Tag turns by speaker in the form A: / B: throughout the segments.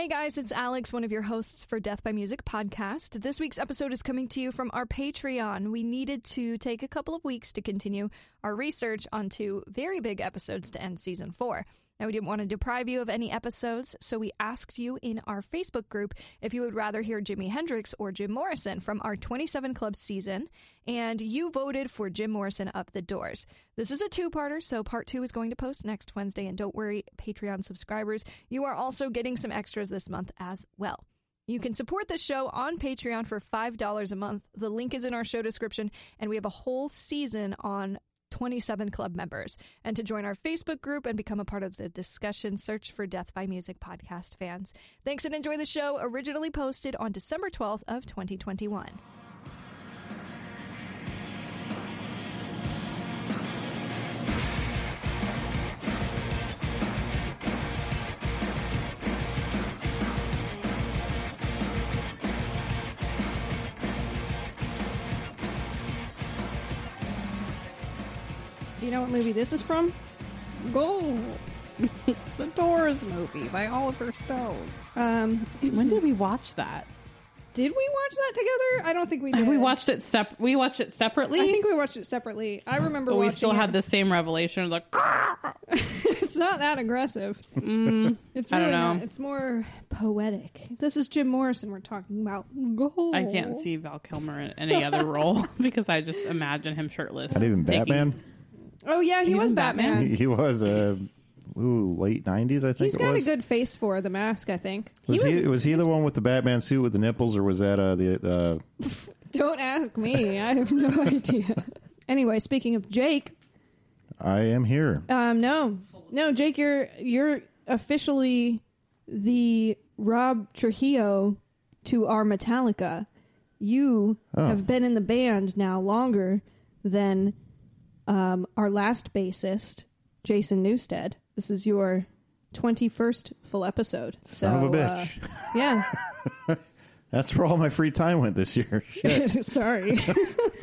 A: Hey guys, it's Alex, one of your hosts for Death by Music podcast. This week's episode is coming to you from our Patreon. We needed to take a couple of weeks to continue our research on two very big episodes to end season four. Now, we didn't want to deprive you of any episodes, so we asked you in our Facebook group if you would rather hear Jimi Hendrix or Jim Morrison from our 27 Club season, and you voted for Jim Morrison Up the Doors. This is a two parter, so part two is going to post next Wednesday, and don't worry, Patreon subscribers, you are also getting some extras this month as well. You can support the show on Patreon for $5 a month. The link is in our show description, and we have a whole season on 27 club members. And to join our Facebook group and become a part of the discussion, search for Death by Music podcast fans. Thanks and enjoy the show, originally posted on December 12th of 2021. Do you know what movie this is from?
B: Go. the Doors movie by Oliver Stone.
A: Um,
B: When did we watch that?
A: did we watch that together? I don't think we did.
B: We watched it sep- We watched it separately.
A: I think we watched it separately. I remember
B: but we still
A: it.
B: had the same revelation. Like,
A: It's not that aggressive. it's
B: Mm, I don't know.
A: not. It's more poetic. This is Jim Morrison we're talking about. Go.
B: I can't see Val Kilmer in any other role because I just imagine him shirtless.
C: Not even
B: taking-
C: Batman.
A: Oh yeah, he
B: He's
A: was
B: in Batman?
A: Batman.
C: He, he was uh, ooh, late nineties, I think.
A: He's
C: it
A: got
C: was.
A: a good face for the mask. I think.
C: Was
A: he was.
C: he was he the one with the Batman suit with the nipples, or was that uh, the uh,
A: Don't ask me. I have no idea. Anyway, speaking of Jake,
C: I am here?
A: um, no, no, Jake, you're you're officially the Rob Trujillo to our Metallica. You
C: Oh.
A: have been in the band now longer than um, our last bassist, Jason Newsted. This is your 21st full episode. So,
C: Son of a
A: uh,
C: bitch.
A: yeah.
C: That's where all my free time went this year. Shit.
A: Sorry.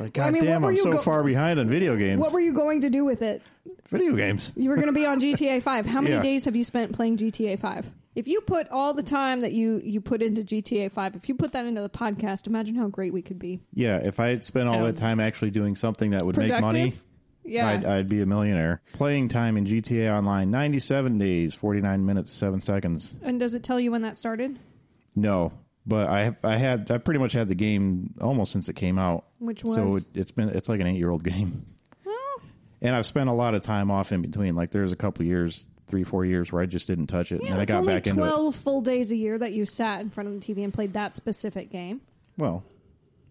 C: Like,
A: I
C: God
A: mean,
C: damn, I'm so
A: go-
C: far behind on video games.
A: what were you going to do with it?
C: video games?
A: You were going to be on GTA 5. How many
C: Yeah.
A: days have you spent playing GTA 5? If you put all the time that you you put into GTA 5, if you put that into the podcast, imagine how great we could be.
C: Yeah, if I had spent all
B: Um,
C: that time actually doing something that would make money,
A: Productive? Yeah.
C: I'd, I'd be a millionaire. Playing time in GTA Online: 97 days, 49 minutes, seven seconds.
A: and does it tell you when that started?
C: No, but I have, I had I pretty much had the game almost since it came out.
A: Which
C: so
A: was?
C: it, it's been it's like an eight year old game,
A: Well,
C: and I've spent a lot of time off in between. Like there's a couple years, three four years where I just didn't touch it,
A: yeah,
C: and I got back into
A: 12 full days a year that you sat in front of the TV and played that specific game.
C: Well,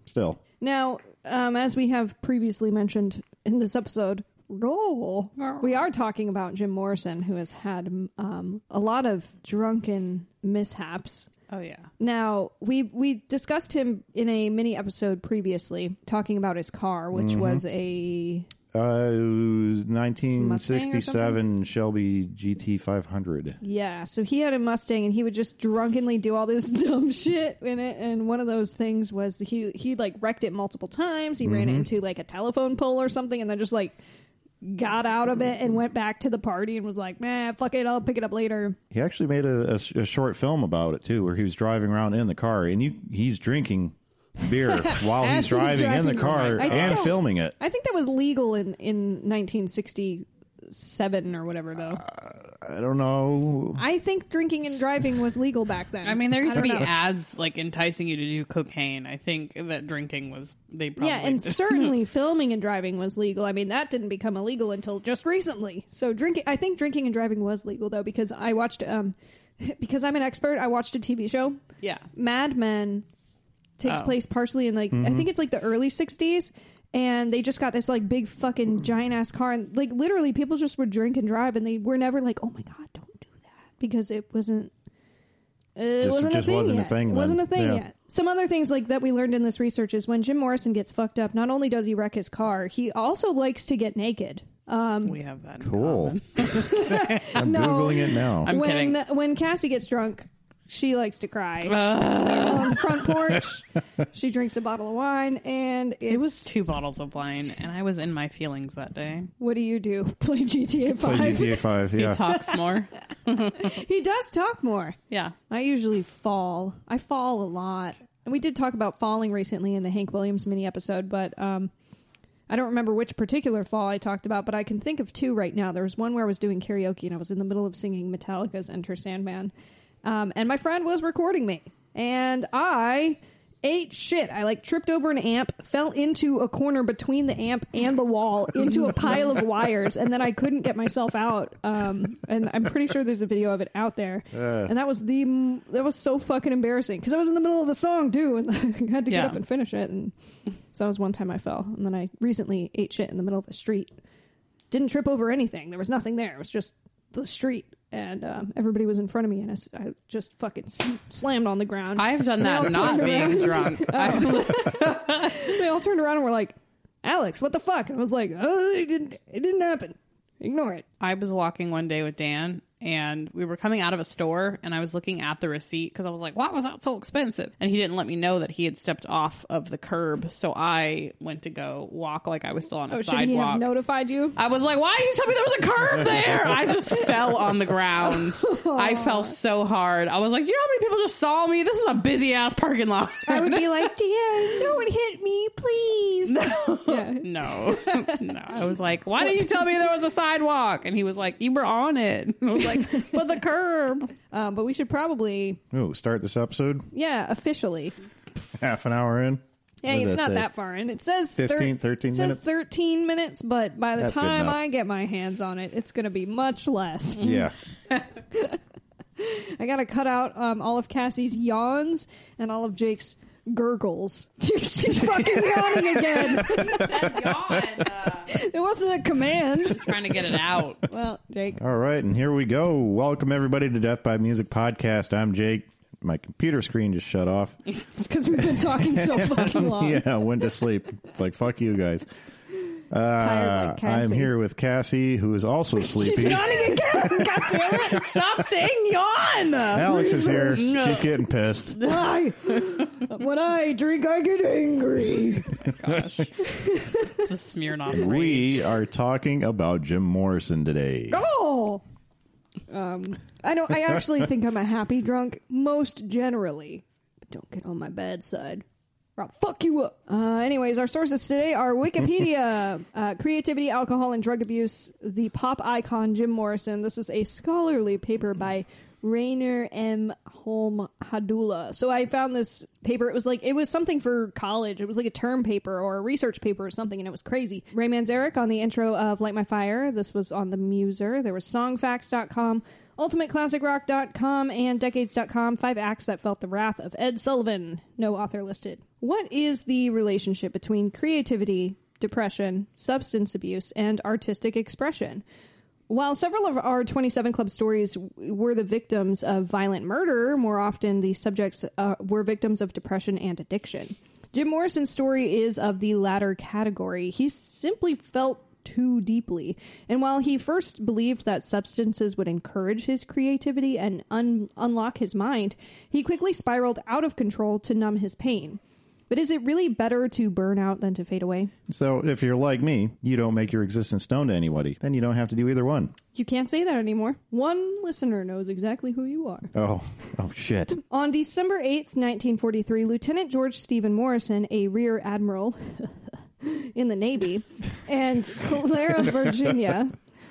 C: still,
A: Now, um, as we have previously mentioned in this episode, roll, we are talking about Jim Morrison, who has had um, a lot of drunken mishaps.
B: Oh yeah.
A: Now, we we discussed him in a mini episode previously, talking about his car, which
C: Mm-hmm.
A: was a
C: uh, it was 1967 Shelby GT 500.
A: yeah. So he had a Mustang, and he would just drunkenly do all this dumb shit in it. And one of those things was he he like wrecked it multiple times. He ran
C: Mm-hmm.
A: into like a telephone pole or something, and then just like got out of it and went back to the party and was like, "Man, fuck it, I'll pick it up later."
C: He actually made a, a, a short film about it too, where he was driving around in the car, and you, he's drinking beer while he's
A: he's
C: driving, in the car
A: I
C: and
A: that-
C: filming it.
A: I think that was legal in in 1967 or whatever, though.
C: I don't know.
A: I think drinking and driving was legal back then.
B: I mean, there used to be
A: know.
B: ads like enticing you to do cocaine. I think that drinking was they probably
A: yeah, and
B: did.
A: certainly filming and driving was legal. I mean, that didn't become illegal until just recently. So drinking, I think drinking and driving was legal though, because I watched, um, because I'm an expert. I watched a TV show.
B: yeah.
A: Mad Men takes
B: Oh.
A: place partially in like I think mm-hmm. it's like the early '60s, and they just got this like big fucking mm. giant ass car, and like literally people just would drink and drive, and they were never like, "Oh my god, don't do that," because it wasn't. Uh, it
C: Just-
A: wasn't
C: just
A: a thing
C: wasn't a
A: yet.
C: thing
A: It wasn't a thing
C: Yeah.
A: yet. Some other things like that we learned in this research is when Jim Morrison gets fucked up, not only does he wreck his car, he also likes to get naked. Um,
B: We have that. in
C: Cool.
B: common.
C: I'm
A: No.
C: googling it now.
B: I'm
A: when
B: kidding.
A: when Cassie gets drunk, She likes to cry on the front porch. She drinks a bottle of wine, and it's,
B: It was two bottles of wine, and I was in my feelings that day.
A: What do you do? Play GTA
C: Play
A: Five.
C: GTA Five. Yeah.
B: He talks more.
A: he does talk more.
B: Yeah.
A: I usually fall. I fall a lot. And we did talk about falling recently in the Hank Williams mini episode, but um, I don't remember which particular fall I talked about, but I can think of two right now. There was one where I was doing karaoke and I was in the middle of singing Metallica's Enter Sandman. Um, and my friend was recording me. And I ate shit. I like tripped over an amp, fell into a corner between the amp and the wall into a pile of wires, and then I couldn't get myself out. Um, and I'm pretty sure there's a video of it out there. and that was the that was so fucking embarrassing because I was in the middle of the song too, and I had to get
B: Yeah.
A: up and finish it. And so that was one time I fell, and then I recently ate shit in the middle of the street. Didn't trip over anything. There was nothing there. It was just the street. And um, everybody was in front of me, and I, s- I just fucking slammed on the ground.
B: I've done that not being drunk. I,
A: they all turned around and were like, "Alex, what the fuck?" And I was like, "Oh, it didn't. It didn't happen. Ignore it."
B: I was walking one day with Dan and we were coming out of a store and I was looking at the receipt because I was like, why was that so expensive? And he didn't let me know that he had stepped off of the curb. So I went to go walk like I was still on a
A: Oh, should he have
B: sidewalk.
A: notified you?
B: I was like, why did you tell me there was a curb there? I just fell on the ground. I fell so hard. I was like, you know how many people just saw me? This is a busy ass parking lot.
A: I would be like, "Dan, no one hit me, please." Yeah.
B: No, no. I was like, why didn't you tell me there was a sidewalk? And he was like, you were on it. I was like, but the curb.
A: Um, but we should probably,
C: Ooh, start this episode
A: yeah, officially.
C: half an hour in.
A: Yeah,
C: What
A: it's
C: I
A: not
C: say?
A: that far in. It says
C: 15, 13
A: it says
C: minutes?
A: 13 minutes, but by the
C: That's good
A: time
C: enough.
A: I get my hands on it, it's going to be much less.
C: Yeah.
A: I got to cut out um, all of Cassie's yawns and all of Jake's gurgles. She's fucking yawning again. It wasn't a command.
B: Trying to get it out.
A: Well, Jake,
C: All right, and here we go. Welcome everybody to Death by Music podcast. I'm Jake. My computer screen just shut off.
A: it's because we've been talking so fucking long.
C: yeah, went to sleep. It's like fuck you guys.
A: Tired like
C: Uh, I'm here with Cassie, who is also
A: She's
C: sleepy.
A: yawning again. God damn it.
B: Stop saying yawn.
C: Alex is here. She's getting pissed.
A: Why? when I drink, I get angry.
B: Gosh. It's a Smirnoff rage.
C: We are talking about Jim Morrison today.
A: Oh. Um, I don't. I actually think I'm a happy drunk most generally, but don't get on my bad side. Or I'll fuck you up. Uh, anyways, our sources today are Wikipedia, uh, creativity, alcohol, and drug abuse, the pop icon Jim Morrison. This is a scholarly paper by Rainer M. Holm Hadulla. So I found this paper. It was like it was something for college. It was like a term paper or a research paper or something, and it was crazy. Ray Manzarek on the intro of Light My Fire. This was on the Muser. There was Songfacts.com. UltimateClassicRock.com and Decades.com, five acts that felt the wrath of Ed Sullivan. No author listed. What is the relationship between creativity, depression, substance abuse, and artistic expression? While several of our 27 Club stories were the victims of violent murder, more often the subjects uh, were victims of depression and addiction. Jim Morrison's story is of the latter category. He simply felt too deeply. And while he first believed that substances would encourage his creativity and un- unlock his mind, he quickly spiraled out of control to numb his pain. But is it really better to burn out than to fade away?
C: So if you're like me, you don't make your existence known to anybody. Then you don't have to do either one.
A: You can't say that anymore. One listener knows exactly who you are.
C: Oh, oh shit.
A: On December 8th, 1943, Lieutenant George Stephen Morrison, a rear admiral in the Navy, and Clara, Virginia,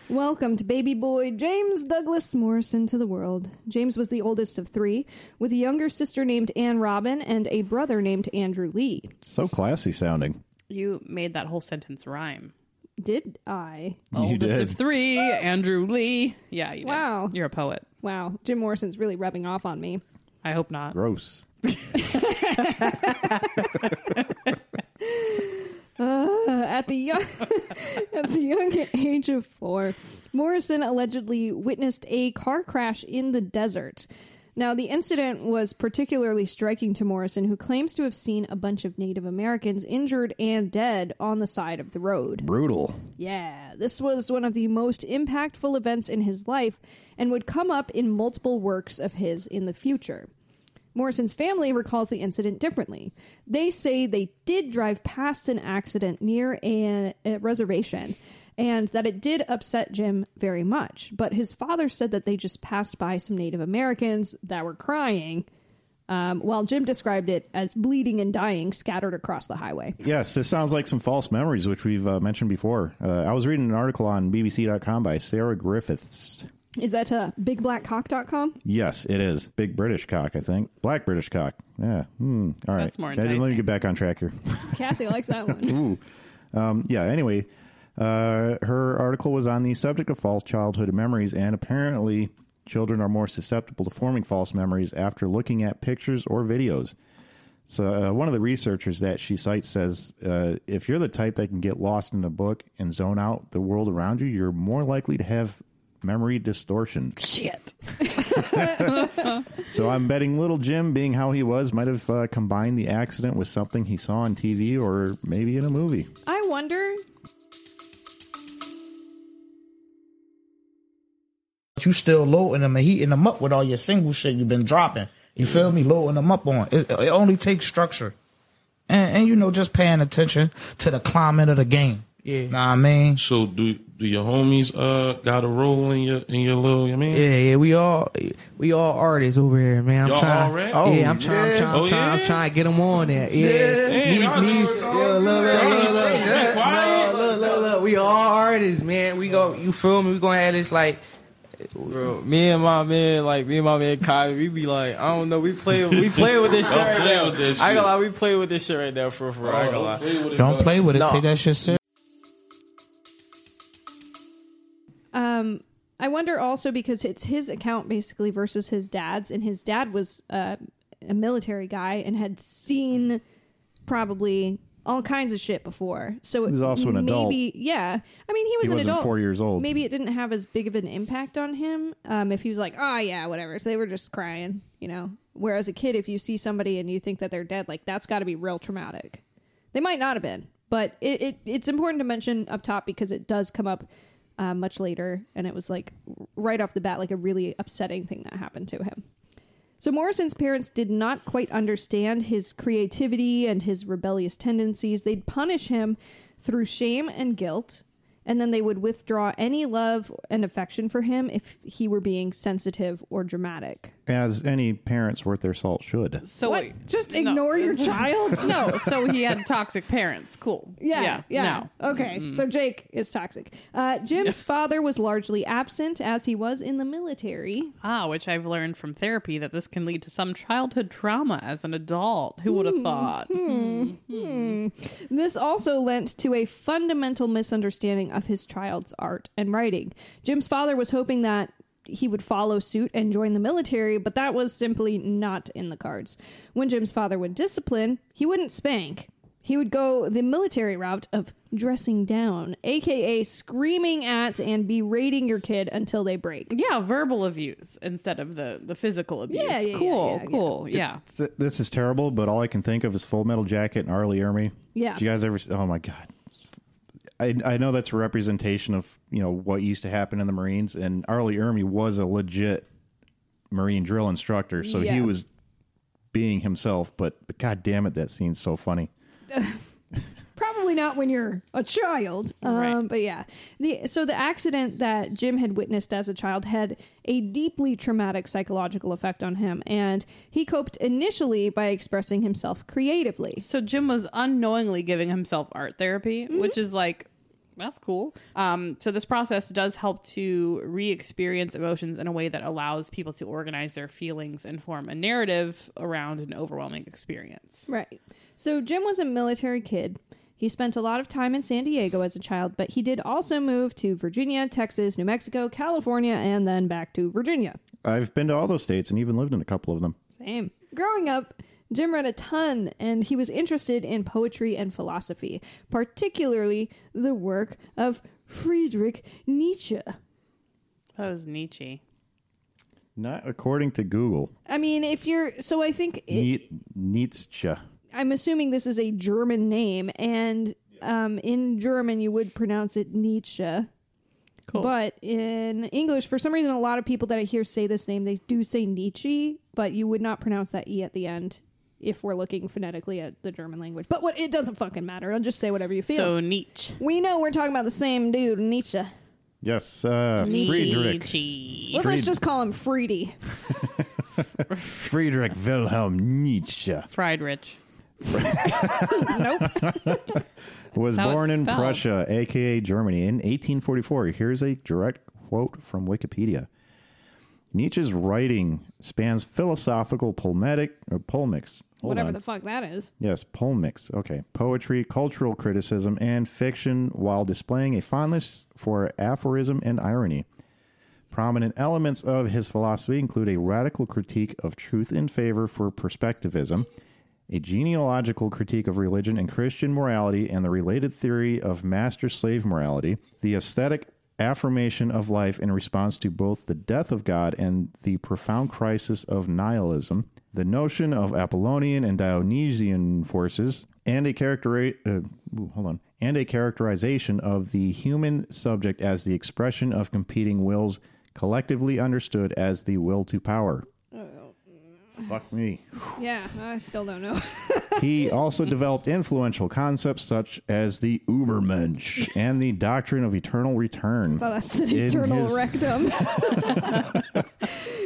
A: welcomed baby boy James Douglas Morrison to the world. James was the oldest of three, with a younger sister named Anne Robin and a brother named Andrew Lee.
C: So classy sounding.
B: You made that whole sentence rhyme.
A: Did I?
C: You
B: Oldest
C: did.
B: of three, Andrew Lee. Yeah, you did.
A: Wow.
B: You're a poet.
A: Wow, Jim Morrison's really rubbing off on me.
B: I hope not.
C: Gross.
A: Uh, at the young at the young age of four, Morrison allegedly witnessed a car crash in the desert. Now, the incident was particularly striking to Morrison, who claims to have seen a bunch of Native Americans injured and dead on the side of the road.
C: Brutal.
A: Yeah, this was one of the most impactful events in his life and would come up in multiple works of his in the future. Morrison's family recalls the incident differently. They say they did drive past an accident near a, a reservation and that it did upset Jim very much. But his father said that they just passed by some Native Americans that were crying, um, while Jim described it as bleeding and dying scattered across the highway.
C: Yes, this sounds like some false memories, which we've uh, mentioned before. Uh, I was reading an article on BBC.com by Sarah Griffiths.
A: Is that uh, bigblackcock.com?
C: Yes, it is. Big British cock, I think. Black British cock. Yeah. Hmm. All right.
B: That's more
C: Let me
B: enticing.
C: get back on track here.
A: Cassie likes that one.
C: Ooh. Um, yeah, anyway, uh, her article was on the subject of false childhood memories, and apparently children are more susceptible to forming false memories after looking at pictures or videos. So, uh, one of the researchers that she cites says uh, if you're the type that can get lost in a book and zone out the world around you, you're more likely to have memory distortion.
B: Shit.
C: So, I'm betting little Jim, being how he was, might have uh, combined the accident with something he saw on TV or maybe in a movie.
A: I wonder.
D: you still loading them and heating them up with all your single shit you've been dropping. You feel me? Loading them up on. It, it only takes structure. And, and, you know, just paying attention to the climate of the game.
E: Yeah.
D: Know what I mean?
E: So do do your homies uh got a role in your in your little? I mean,
F: Yeah, yeah, we all we all artists over here, man. I'm
E: Y'all
F: trying.
E: already?
F: Oh, yeah, I'm trying. I'm trying. I'm
E: Oh,
F: trying, I'm trying to get them on there. Yeah,
E: Damn, y'all
F: Me- me-
E: just-
F: yeah, look, look,
E: y'all
F: look,
E: just
F: look,
E: sitting
F: look,
E: quiet.
F: look, look, look, We all artists, man. We go. You feel me? We gonna have this like.
G: Bro, me and my man, like me and my man Kai, we be like, I don't know, we play, we play with this shit
E: Don't
G: right now. I ain't gonna
E: shit.
G: lie, we play with this shit right now for for. I ain't gonna lie.
E: play with it,
D: Don't play with it.
G: No.
D: Take that shit serious.
A: Um, I wonder also because it's his account basically versus his dad's, and his dad was uh, a military guy and had seen probably all kinds of shit before. So
C: He was also an adult.
A: maybe, Yeah, I mean, he was
C: He
A: an
C: wasn't
A: adult.
C: four years old.
A: Maybe it didn't have as big of an impact on him. Um, if he was like, oh yeah, whatever. So they were just crying, you know. Whereas a kid, if you see somebody and you think that they're dead, like that's got to be real traumatic. They might not have been, but it, it it's important to mention up top because it does come up uh, much later, and it was like right off the bat, like a really upsetting thing that happened to him. So Morrison's parents did not quite understand his creativity and his rebellious tendencies. They'd punish him through shame and guilt, and then they would withdraw any love and affection for him if he were being sensitive or dramatic.
C: As any parents worth their salt should.
B: So
A: what?
B: wait,
A: Just
B: no.
A: ignore your child?
B: no, so he had toxic parents. Cool.
A: Yeah, yeah.
B: No.
A: Okay, mm-hmm. so Jake is toxic. Uh, Jim's father was largely absent as he was in the military.
B: Ah, which I've learned from therapy that this can lead to some childhood trauma as an adult. Who would have hmm, thought? Hmm, hmm.
A: This also lent to a fundamental misunderstanding of his child's art and writing. Jim's father was hoping that he would follow suit and join the military, but that was simply not in the cards. When Jim's father would discipline, he wouldn't spank. He would go the military route of dressing down, aka screaming at and berating your kid until they break.
B: Yeah, verbal abuse instead of the the physical abuse.
A: Yeah, yeah, yeah,
B: cool,
A: yeah, yeah.
B: cool. Yeah.
C: Th- This is terrible, but all I can think of is Full Metal Jacket and R. Lee Ermey.
A: Yeah.
C: Did you guys ever? Oh my god. I, I know that's a representation of you know what used to happen in the Marines, and R. Lee Ermey was a legit Marine drill instructor, so he was being himself. But, but god damn it, that scene's so funny.
A: Not when you're a child. Um,
B: Right.
A: But yeah. The, so the accident that Jim had witnessed as a child had a deeply traumatic psychological effect on him, and he coped initially by expressing himself creatively.
B: So Jim was unknowingly giving himself art therapy, which is like that's cool. Um, so this process does help to re-experience emotions in a way that allows people to organize their feelings and form a narrative around an overwhelming experience.
A: Right. So Jim was a military kid. He spent a lot of time in San Diego as a child, but he did also move to Virginia, Texas, New Mexico, California, and then back to Virginia.
C: I've been to all those states and even lived in a couple of them.
A: Same. Growing up, Jim read a ton and he was interested in poetry and philosophy, particularly the work of Friedrich Nietzsche.
B: That was Nietzsche.
C: Not according to Google.
A: I mean, if you're so, I think it,
C: Nietzsche.
A: I'm assuming this is a German name, and um, in German you would pronounce it Nietzsche.
B: Cool.
A: But in English, for some reason, a lot of people that I hear say this name, they do say Nietzsche, but you would not pronounce that e at the end if we're looking phonetically at the German language. But what it doesn't fucking matter. I'll just say whatever you feel.
B: So Nietzsche.
A: we know we're talking about the same dude, Nietzsche.
C: Yes, uh, Friedrich.
B: Nietzsche.
A: Well, let's just call him Friedy.
C: Friedrich Wilhelm Nietzsche
B: Friedrich.
A: nope.
C: was
B: how
C: born in
B: spelled.
C: Prussia, aka Germany, in 1844. Here's a direct quote from Wikipedia. Nietzsche's writing spans philosophical polemic or uh, polemics. Hold
A: Whatever
C: on.
A: the fuck that is.
C: Yes, polemics. Okay. Poetry, cultural criticism, and fiction while displaying a fondness for aphorism and irony. Prominent elements of his philosophy include a radical critique of truth in favor for perspectivism, a genealogical critique of religion and Christian morality and the related theory of master slave morality, the aesthetic affirmation of life in response to both the death of God and the profound crisis of nihilism, the notion of Apollonian and Dionysian forces, and a character uh, ooh, hold on, and a characterization of the human subject as the expression of competing wills collectively understood as the will to power. Fuck me.
A: Yeah, I still don't know.
C: He also developed influential concepts such as the Ubermensch and the doctrine of eternal return.
A: Oh, that's an
C: In
A: eternal
C: his-
A: rectum.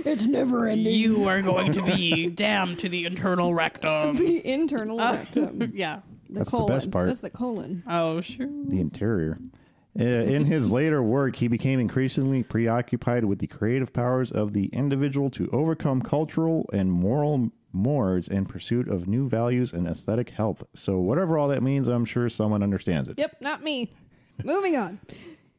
A: it's never ending.
B: You are going to be damned to the internal rectum.
A: the internal uh, rectum.
B: yeah.
A: The
C: That's the
A: colon.
C: best part.
A: That's the colon.
B: Oh, sure.
C: the interior. Uh, in his later work, he became increasingly preoccupied with the creative powers of the individual to overcome cultural and moral mores in pursuit of new values and aesthetic health. So, whatever all that means, I'm sure someone understands it.
A: Yep, not me. Moving on.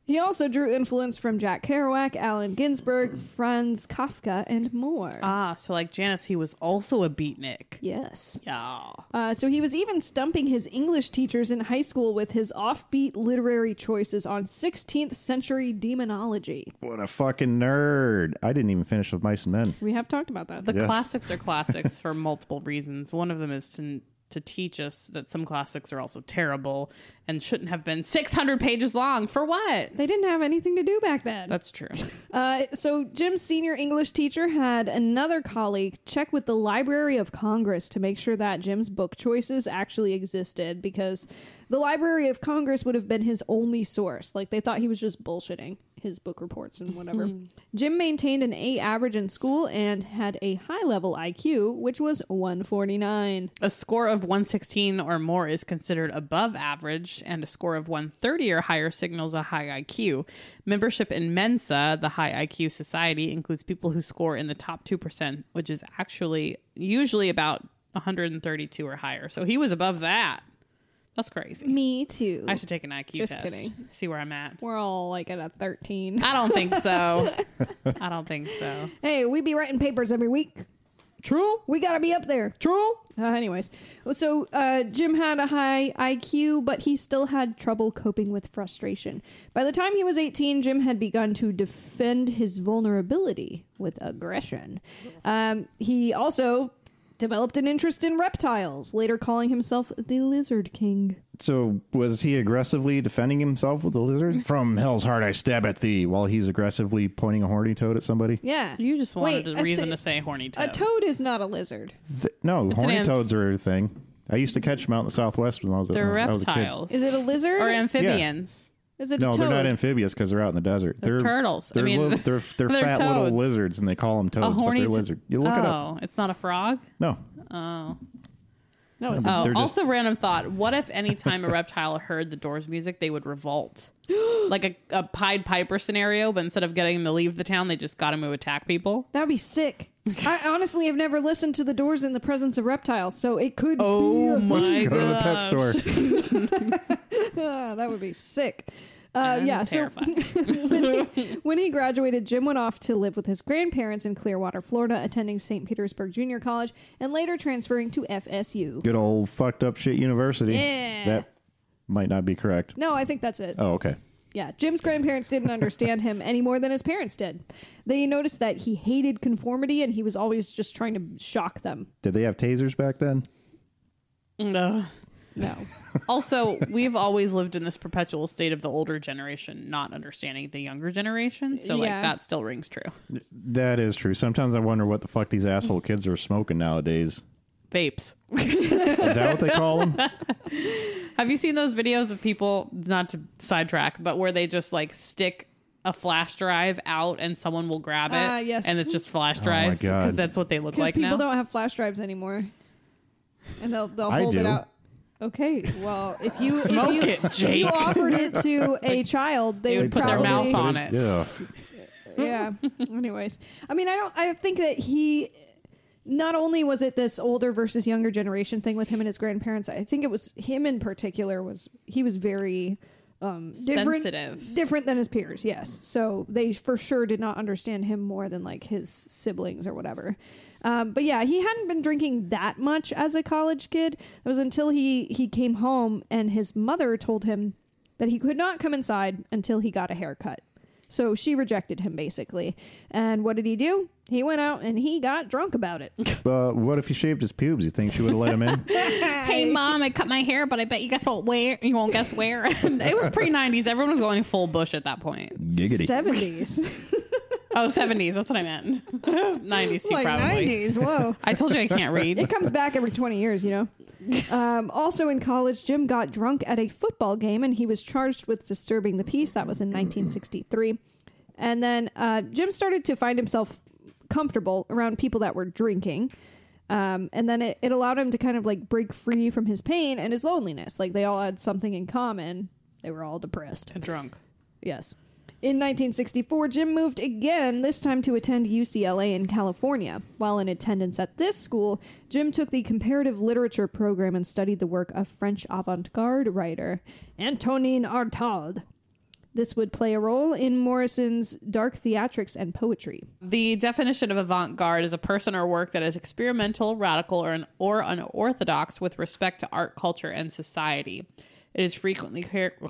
A: He also drew influence from Jack Kerouac, Allen Ginsberg, Franz Kafka, and more.
B: Ah, so like Janis, he was also a beatnik.
A: yes.
B: Yeah.
A: Uh, so he was even stumping his English teachers in high school with his offbeat literary choices on 16th century demonology.
C: What a fucking nerd. I didn't even finish with Mice and Men.
A: We have talked about that.
B: The
C: Yes.
B: classics are classics for multiple reasons. One of them is to to teach us that some classics are also terrible and shouldn't have been 600 pages long. For what?
A: they didn't have anything to do back then.
B: That's true.
A: Uh, so Jim's senior English teacher had another colleague check with the Library of Congress to make sure that Jim's book choices actually existed because the Library of Congress would have been his only source. Like they thought he was just bullshitting his book reports and whatever. Hmm. Jim maintained an A average in school and had a high level IQ, which was 149.
B: A score of 116 or more is considered above average, and a score of 130 or higher signals a high IQ. Membership in Mensa, the high IQ society, includes people who score in the top 2%, which is actually usually about 132 or higher. So he was above that. That's crazy.
A: Me too.
B: I should take an IQ
A: Just
B: test.
A: kidding.
B: See where I'm at.
A: We're all like at a 13.
B: I don't think so. I don't think so.
A: hey, we be writing papers every week.
B: True.
A: We gotta be up there.
B: True.
A: Uh, anyways, so uh, Jim had a high IQ, but he still had trouble coping with frustration. By the time he was 18, Jim had begun to defend his vulnerability with aggression. Um, he also developed an interest in reptiles, later calling himself the Lizard King.
C: So, was he aggressively defending himself with a lizard? From hell's heart, I stab at thee, while he's aggressively pointing a horny toad at somebody?
A: Yeah.
B: You just wanted
A: Wait,
B: a reason
A: a-
B: to say horny toad.
A: A
B: toad.
A: toad is not a lizard.
C: Th- no,
B: an
C: horny
B: amph-
C: toads are a thing. I used to catch them out in the southwest when I was a,
B: They're
C: when I was a kid.
B: reptiles.
A: Is it a lizard?
B: or amphibians?
A: Is it
C: No,
A: a toad?
C: they're not amphibious because they're out in the desert.
B: They're turtles. I
C: They're
B: mean,
C: li- they're they're,
B: they're
C: fat little lizards, and they call them toads, but
B: horny
C: they're
B: to-
C: lizard. You look
B: oh,
C: it up.
B: Oh, it's not a frog.
C: No,
B: Oh,
A: no, it's
B: oh.
C: just-
B: Also, random thought: What if any time a reptile heard the Doors music, they would revolt, like a, a Pied Piper scenario? But instead of getting them to leave the town, they just got them to attack people.
A: That would be sick. I honestly have never listened to the doors in the presence of reptiles, so it could
B: Oh
A: be.
B: my
C: go to the pet store.
A: That would be sick. Uh,
B: I'm
A: yeah, so when, he, when he graduated, Jim went off to live with his grandparents in Clearwater, Florida, attending St. Petersburg Junior College, and later transferring to FSU.
C: Good old fucked up shit university.
A: Yeah.
C: That might not be correct.
A: No, I think that's it.
C: Oh, okay.
A: Yeah, Jim's grandparents didn't understand him any more than his parents did. They noticed that he hated conformity and he was always just trying to shock them.
C: Did they have tasers back then?
B: No.
A: No.
B: Also, we've always lived in this perpetual state of the older generation not understanding the younger generation. So, like,
A: Yeah.
B: that still rings true.
C: That is true. Sometimes I wonder what the fuck these asshole kids are smoking nowadays.
B: Vapes.
C: Is that what they call them?
B: Have you seen those videos of people, not to sidetrack, but where they just like stick a flash drive out and someone will grab it?
A: Ah, yes.
B: And it's just flash drives
C: God.
B: because that's what they look
A: Because
B: like
A: people
B: now.
A: don't have flash drives anymore. And they'll they'll
C: I
A: hold it
C: do.
A: out. Okay, well, if you
B: Smoke
A: if you,
B: it,
A: if you
B: Jake.
A: offered it to a child, they,
B: They
A: would
B: would put their
A: probably,
B: mouth on it.
C: Yeah.
A: yeah. Anyways, I mean, I don't. I think that he. Not only was it this older versus younger generation thing with him and his grandparents, I think it was him in particular was he was very um, different,
B: Sensitive.
A: different than his peers. Yes, so they for sure did not understand him more than like his siblings or whatever. Um, but yeah, he hadn't been drinking that much as a college kid. It was until he he came home and his mother told him that he could not come inside until he got a haircut. So she rejected him basically. And what did he do? He went out and he got drunk about it.
C: But what if he shaved his pubes? You think she would have let him in?
B: Hey mom, I cut my hair, but I bet you guess what where you won't guess where. it was pre nineties. Everyone was going full bush at that point.
C: Giggity.
A: 70s.
B: Oh, 70s, that's what I meant. 90s too,
A: like
B: probably.
A: 90s. Whoa.
B: I told you I can't read.
A: It comes back every 20 years, you know. Um, also in college, Jim got drunk at a football game and he was charged with disturbing the peace. That was in 1963. And then uh, Jim started to find himself comfortable around people that were drinking. Um, and then it, it allowed him to kind of like break free from his pain and his loneliness. Like they all had something in common. They were all depressed.
B: And drunk.
A: Yes. In 1964, Jim moved again, this time to attend UCLA in California. While in attendance at this school, Jim took the comparative literature program and studied the work of French avant garde writer Antonin Artaud. This would play a role in Morrison's dark theatrics and poetry.
B: The definition of avant-garde is a person or work that is experimental, radical, or, an, or unorthodox with respect to art, culture, and society. It is frequently char-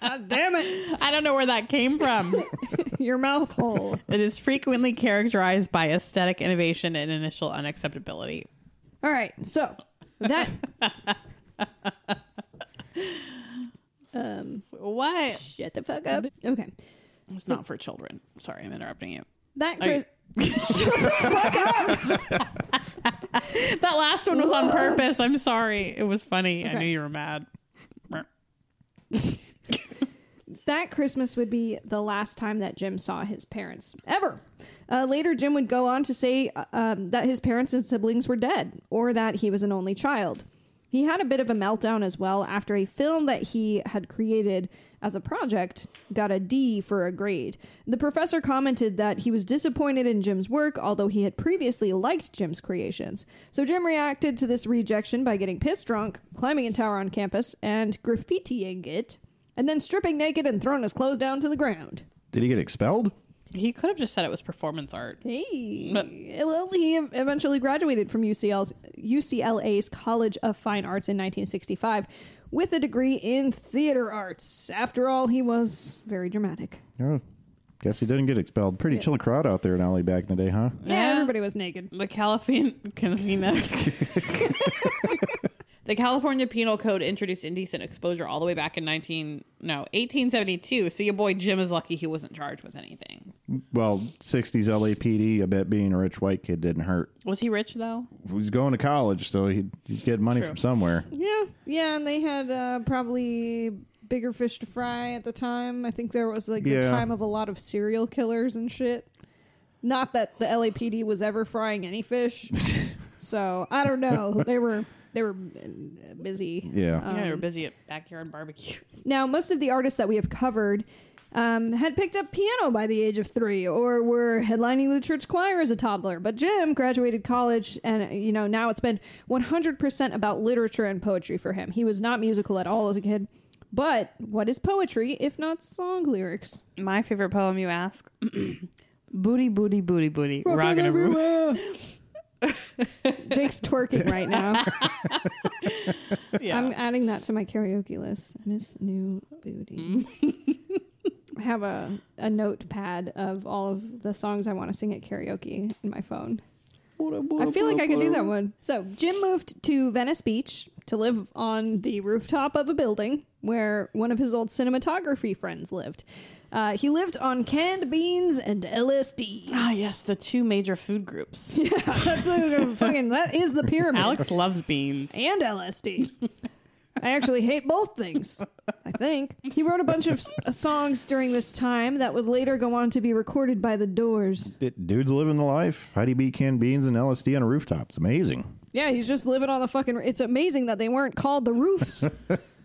A: God damn it!
B: I don't know where that came from.
A: Your mouth hole.
B: it is frequently characterized by aesthetic innovation and initial unacceptability.
A: All right, so that um,
B: What?
A: shut the fuck up. Okay,
B: It's not for children. Sorry, I'm interrupting you.
A: that
B: Okay.
A: Chris-
B: That last one was on purpose. I'm sorry. It was funny. I knew you were mad.
A: that Christmas would be the last time that Jim saw his parents ever. Uh, later, Jim would go on to say uh, um, that his parents and siblings were dead, or that he was an only child. He had a bit of a meltdown as well after a film that he had created as a project got a D for a grade. The professor commented that he was disappointed in Jim's work, although he had previously liked Jim's creations. So Jim reacted to this rejection by getting pissed drunk, climbing a tower on campus, and graffitiing it, and then stripping naked and throwing his clothes down to the ground.
C: Did he get expelled?
B: He could have just said it was performance art.
A: Hey, well, he eventually graduated from UCL's UCLA's College of Fine Arts in 1965 with a degree in theater arts. After all, he was very dramatic.
C: Oh, guess he didn't get expelled. Pretty chill crowd out there in LA back in the day, huh?
A: Yeah,
B: Yeah.
A: everybody was naked.
B: The California, the California Penal Code introduced indecent exposure all the way back in 19 no 1872. So your boy Jim is lucky he wasn't charged with anything.
C: Well, 60s LAPD, I bet being a rich white kid didn't hurt.
B: Was he rich though?
C: He's going to college, so he, he's getting money
B: True.
C: from somewhere.
A: Yeah, yeah, and they had uh, probably bigger fish to fry at the time. I think there was like
C: Yeah.
A: a time of a lot of serial killers and shit. Not that the LAPD was ever frying any fish. so I don't know. They were they were uh, busy.
C: Yeah.
B: yeah, they were busy at backyard barbecues.
A: Now, most of the artists that we have covered um, had picked up piano by the age of three or were headlining the church choir as a toddler. But Jim graduated college, and you know now it's been 100% about literature and poetry for him. He was not musical at all as a kid. But what is poetry if not song lyrics?
B: My favorite poem, you ask. booty, booty, booty, booty. Rockin' everywhere.
A: Jake's twerking right now.
B: Yeah.
A: I'm adding that to my karaoke list. Miss New Booty. I have a, a notepad of all of the songs I want to sing at karaoke in my phone. I feel like I could do that one. So, Jim moved to Venice Beach to live on the rooftop of a building where one of his old cinematography friends lived. Uh, he lived on canned beans and LSD.
B: Ah, yes, the two major food groups.
A: Yeah, That's the fucking that is the pyramid.
B: Alex loves beans.
A: and LSD. I actually hate both things. I think he wrote a bunch of s- uh, songs during this time that would later go on to be recorded by the Doors.
C: D- Dude's living the life. Heidi B canned beans and LSD on a rooftop. It's amazing.
A: Yeah, he's just living on the fucking. It's amazing that they weren't called the Roofs.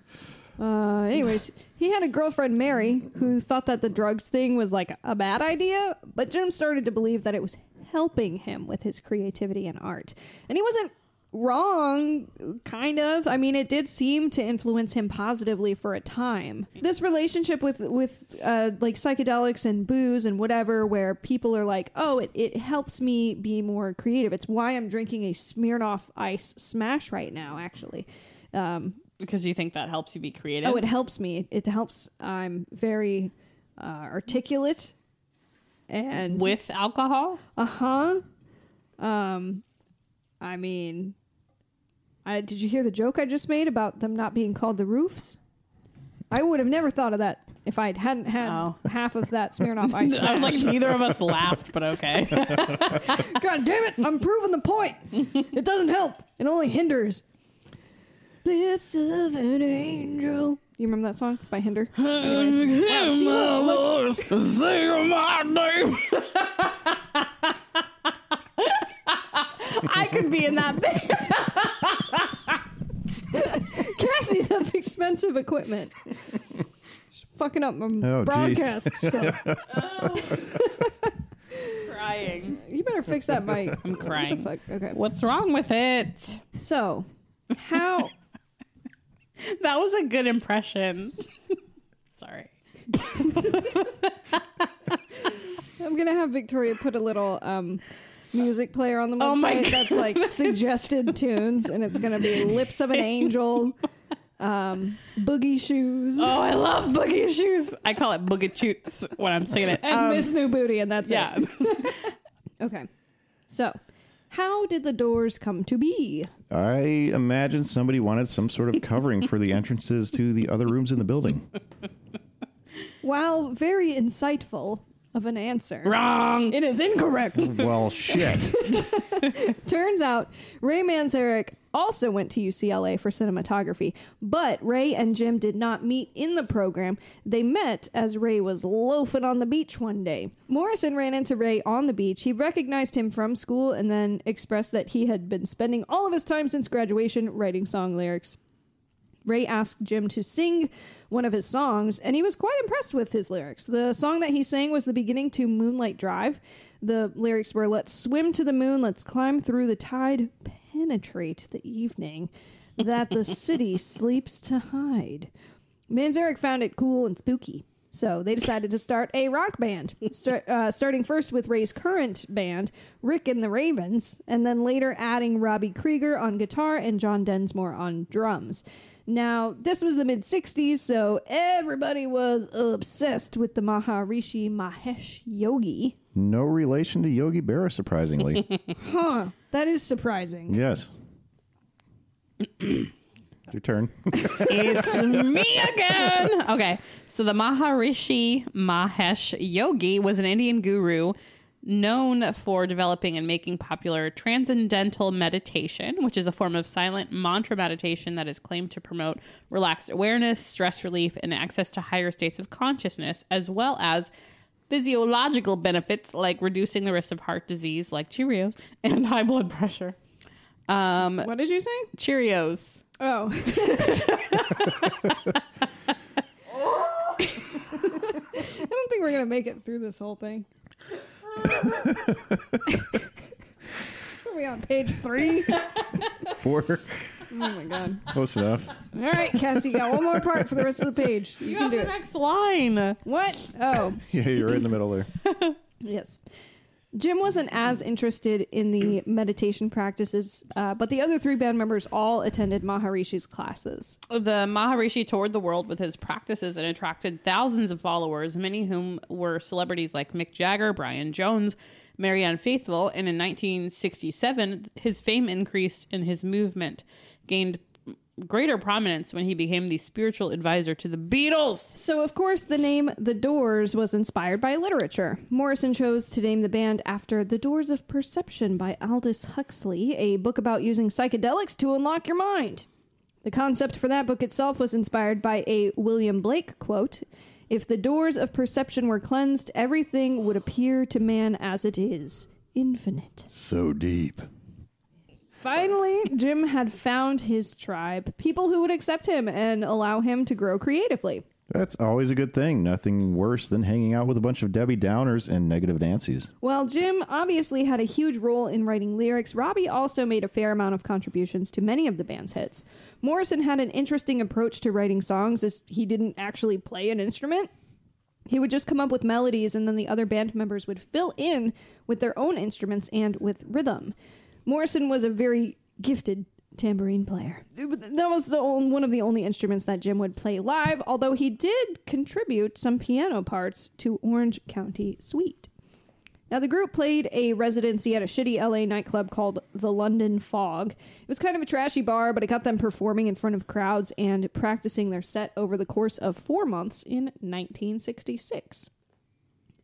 A: uh, anyways, he had a girlfriend, Mary, who thought that the drugs thing was like a bad idea, but Jim started to believe that it was helping him with his creativity and art. And he wasn't wrong, kind of. I mean, it did seem to influence him positively for a time. This relationship with with uh, like psychedelics and booze and whatever, where people are like, "Oh, it, it helps me be more creative." It's why I'm drinking a Smirnoff Ice Smash right now, actually. Um,
B: Because you think that helps you be creative.
A: oh, it helps me. It helps. I'm very uh, articulate and
B: with alcohol?
A: uh huh. Um, I mean, I did you hear the joke I just made about them not being called the roofs? I would have never thought of that if I hadn't had
B: Oh.
A: half of that Smirnoff Ice.
B: I was like, neither of us laughed, but okay.
A: God damn it! I'm proving the point. It doesn't help. It only hinders. Lips of an angel. You remember that song? It's by Hinder. Anyways. Wow, see, look, look.
G: Say my name.
B: I could be in that band.
A: Cassie, that's expensive equipment. Fucking up my
C: Oh,
A: broadcast stuff.
B: Crying.
A: You better fix that mic.
B: I'm
A: What the
B: crying.
A: fuck? Okay.
B: What's wrong with it?
A: So, how?
B: That was a good impression. Sorry.
A: I'm gonna have Victoria put a little um, music player on the website
B: Oh my
A: that's like suggested tunes, and it's gonna be "Lips of an Angel," um, "Boogie Shoes,"
B: Oh, I love boogie shoes. I call it boogie choots when I'm singing it.
A: and
B: Um,
A: "Miss New Booty," and that's
B: yeah.
A: it. Okay. So, how did the doors come to be?
C: I imagine somebody wanted some sort of covering for the entrances to the other rooms in the building.
A: While very insightful of an answer,
B: Wrong.
A: it is incorrect.
C: Well, shit.
A: Turns out Ray Manzarek also went to UCLA for cinematography, but Ray and Jim did not meet in the program. They met as Ray was loafing on the beach one day. Morrison ran into Ray on the beach. He recognized him from school and then expressed that he had been spending all of his time since graduation writing song lyrics. Ray asked Jim to sing one of his songs, and he was quite impressed with his lyrics. The song that he sang was the beginning to Moonlight Drive. The lyrics were Let's swim to the moon, let's climb through the tide, penetrate the evening, that the city sleeps to hide. Manzarek found it cool and spooky. So they decided to start a rock band, start, uh, starting first with Ray's current band, Rick and the Ravens, and then later adding Robbie Krieger on guitar and John Densmore on drums. Now, this was the mid 60s, so everybody was obsessed with the Maharishi Mahesh Yogi.
C: No relation to Yogi Berra, surprisingly.
A: Huh, that is surprising.
C: yes. Your turn.
B: it's me again. Okay. So the Maharishi Mahesh Yogi was an Indian guru known for developing and making popular transcendental meditation, which is a form of silent mantra meditation that is claimed to promote relaxed awareness, stress relief, and access to higher states of consciousness, as well as physiological benefits like reducing the risk of heart disease, like Cheerios, and high blood pressure. Um,
A: What did you say?
B: Cheerios.
A: Oh. I don't think we're going to make it through this whole thing. Are we on page three?
C: Four.
A: Oh my god.
C: Close enough.
A: All right, Cassie, you got one more part for the rest of the page. You, can do
B: the
A: it.
B: next line.
A: What? Oh,
C: Yeah, you're right in the middle there.
A: yes. Jim wasn't as interested in the meditation practices, uh, but the other three band members all attended Maharishi's classes.
B: The Maharishi toured the world with his practices and attracted thousands of followers, many whom were celebrities like Mick Jagger, Brian Jones, Marianne Faithfull, and in 1967, his fame increased and his movement gained greater prominence when he became the spiritual advisor to the Beatles.
A: So, of course, the name The Doors was inspired by literature. Morrison chose to name the band after The Doors of Perception by Aldous Huxley, a book about using psychedelics to unlock your mind. The concept for that book itself was inspired by a William Blake quote If the doors of perception were cleansed, everything would appear to man as it is infinite.
C: So deep.
A: Finally, Jim had found his tribe, people who would accept him and allow him to grow creatively.
C: That's always a good thing. Nothing worse than hanging out with a bunch of Debbie Downers and negative Nancy's.
A: While Jim obviously had a huge role in writing lyrics, Robbie also made a fair amount of contributions to many of the band's hits. Morrison had an interesting approach to writing songs as he didn't actually play an instrument. He would just come up with melodies and then the other band members would fill in with their own instruments and with rhythm. Morrison was a very gifted tambourine player. That was the only, one of the only instruments that Jim would play live, although he did contribute some piano parts to Orange County Suite. Now, the group played a residency at a shitty LA nightclub called the London Fog. It was kind of a trashy bar, but it got them performing in front of crowds and practicing their set over the course of four months in 1966.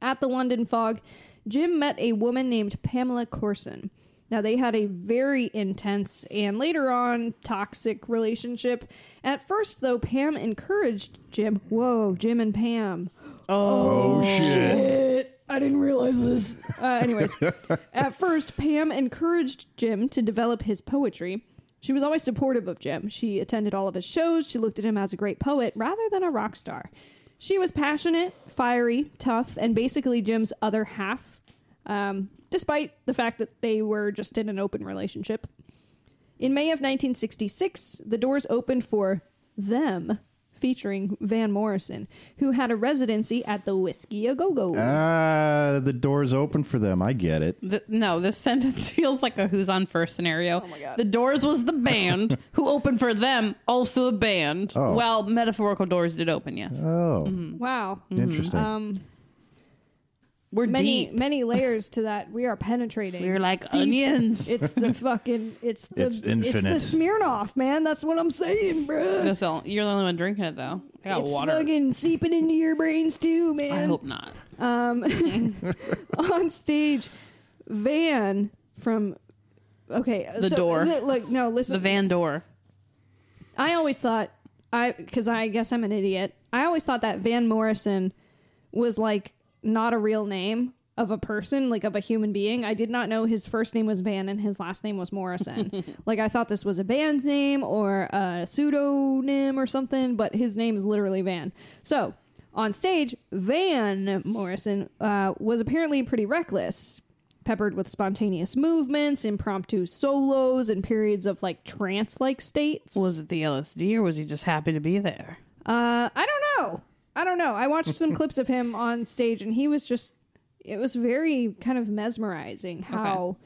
A: At the London Fog, Jim met a woman named Pamela Courson. Now, they had a very intense and later on toxic relationship. At first, though, Pam encouraged Jim. Whoa, Jim and Pam.
C: Oh, shit.
A: I didn't realize this. Uh, anyways, at first, Pam encouraged Jim to develop his poetry. She was always supportive of Jim. She attended all of his shows. She looked at him as a great poet rather than a rock star. She was passionate, fiery, tough, and basically Jim's other half, um, despite the fact that they were just in an open relationship. In May of 1966, the doors opened for Them, featuring Van Morrison, who had a residency at the Whisky A Go Go.
C: Ah, the door's open for them. I get it.
B: The, no, this sentence feels like a who's on first scenario. Oh my god. The Doors was the band who opened for them, also a band.
C: Oh.
B: Well, metaphorical doors did open, yes.
C: Oh,
A: wow.
C: interesting.
A: Um,
B: We're
A: many
B: deep.
A: many layers to that. We are penetrating.
B: We're like
A: Deep.
B: onions.
A: It's the fucking. It's the.
C: It's infinite.
A: It's the Smirnoff, man. That's what I'm saying, bro.
B: That's all- You're the only one drinking it, though. I got
A: It's
B: water.
A: fucking seeping into your brains too, man.
B: I hope not.
A: Um, on stage, Van from. Okay,
B: The Door.
A: li- Like no, listen.
B: The Van Door.
A: I always thought I because I guess I'm an idiot. I always thought that Van Morrison was like not a real name of a person, like of a human being. I did not know his first name was Van and his last name was Morrison. like I thought this was a band name or a pseudonym or something, but his name is literally Van. So on stage, Van Morrison uh, was apparently pretty reckless. Peppered with spontaneous movements, impromptu solos, and periods of like trance like states.
B: Was it the LSD or was he just happy to be there?
A: Uh, I don't know. I don't know. I watched some clips of him on stage, and he was just. It was very kind of mesmerizing how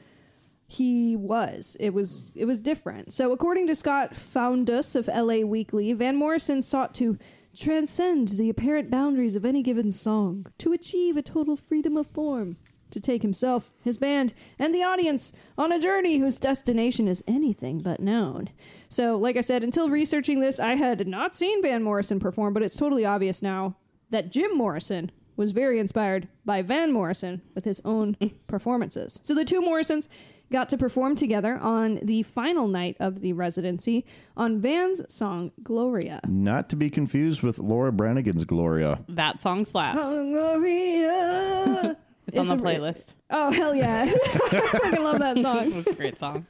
A: he was. It was it was different. So, according to Scott Foundas of LA Weekly, Van Morrison sought to transcend the apparent boundaries of any given song to achieve a total freedom of form. To take himself, his band, and the audience on a journey whose destination is anything but known. So, like I said, until researching this, I had not seen Van Morrison perform, but it's totally obvious now that Jim Morrison was very inspired by Van Morrison with his own performances. So the two Morrisons got to perform together on the final night of the residency on Van's song Gloria.
C: Not to be confused with Laura Branigan's Gloria.
B: That song slaps.
A: Oh, Gloria.
B: It's, on the
A: a re-
B: playlist.
A: Oh hell yeah! I fucking love that song.
B: It's a great song.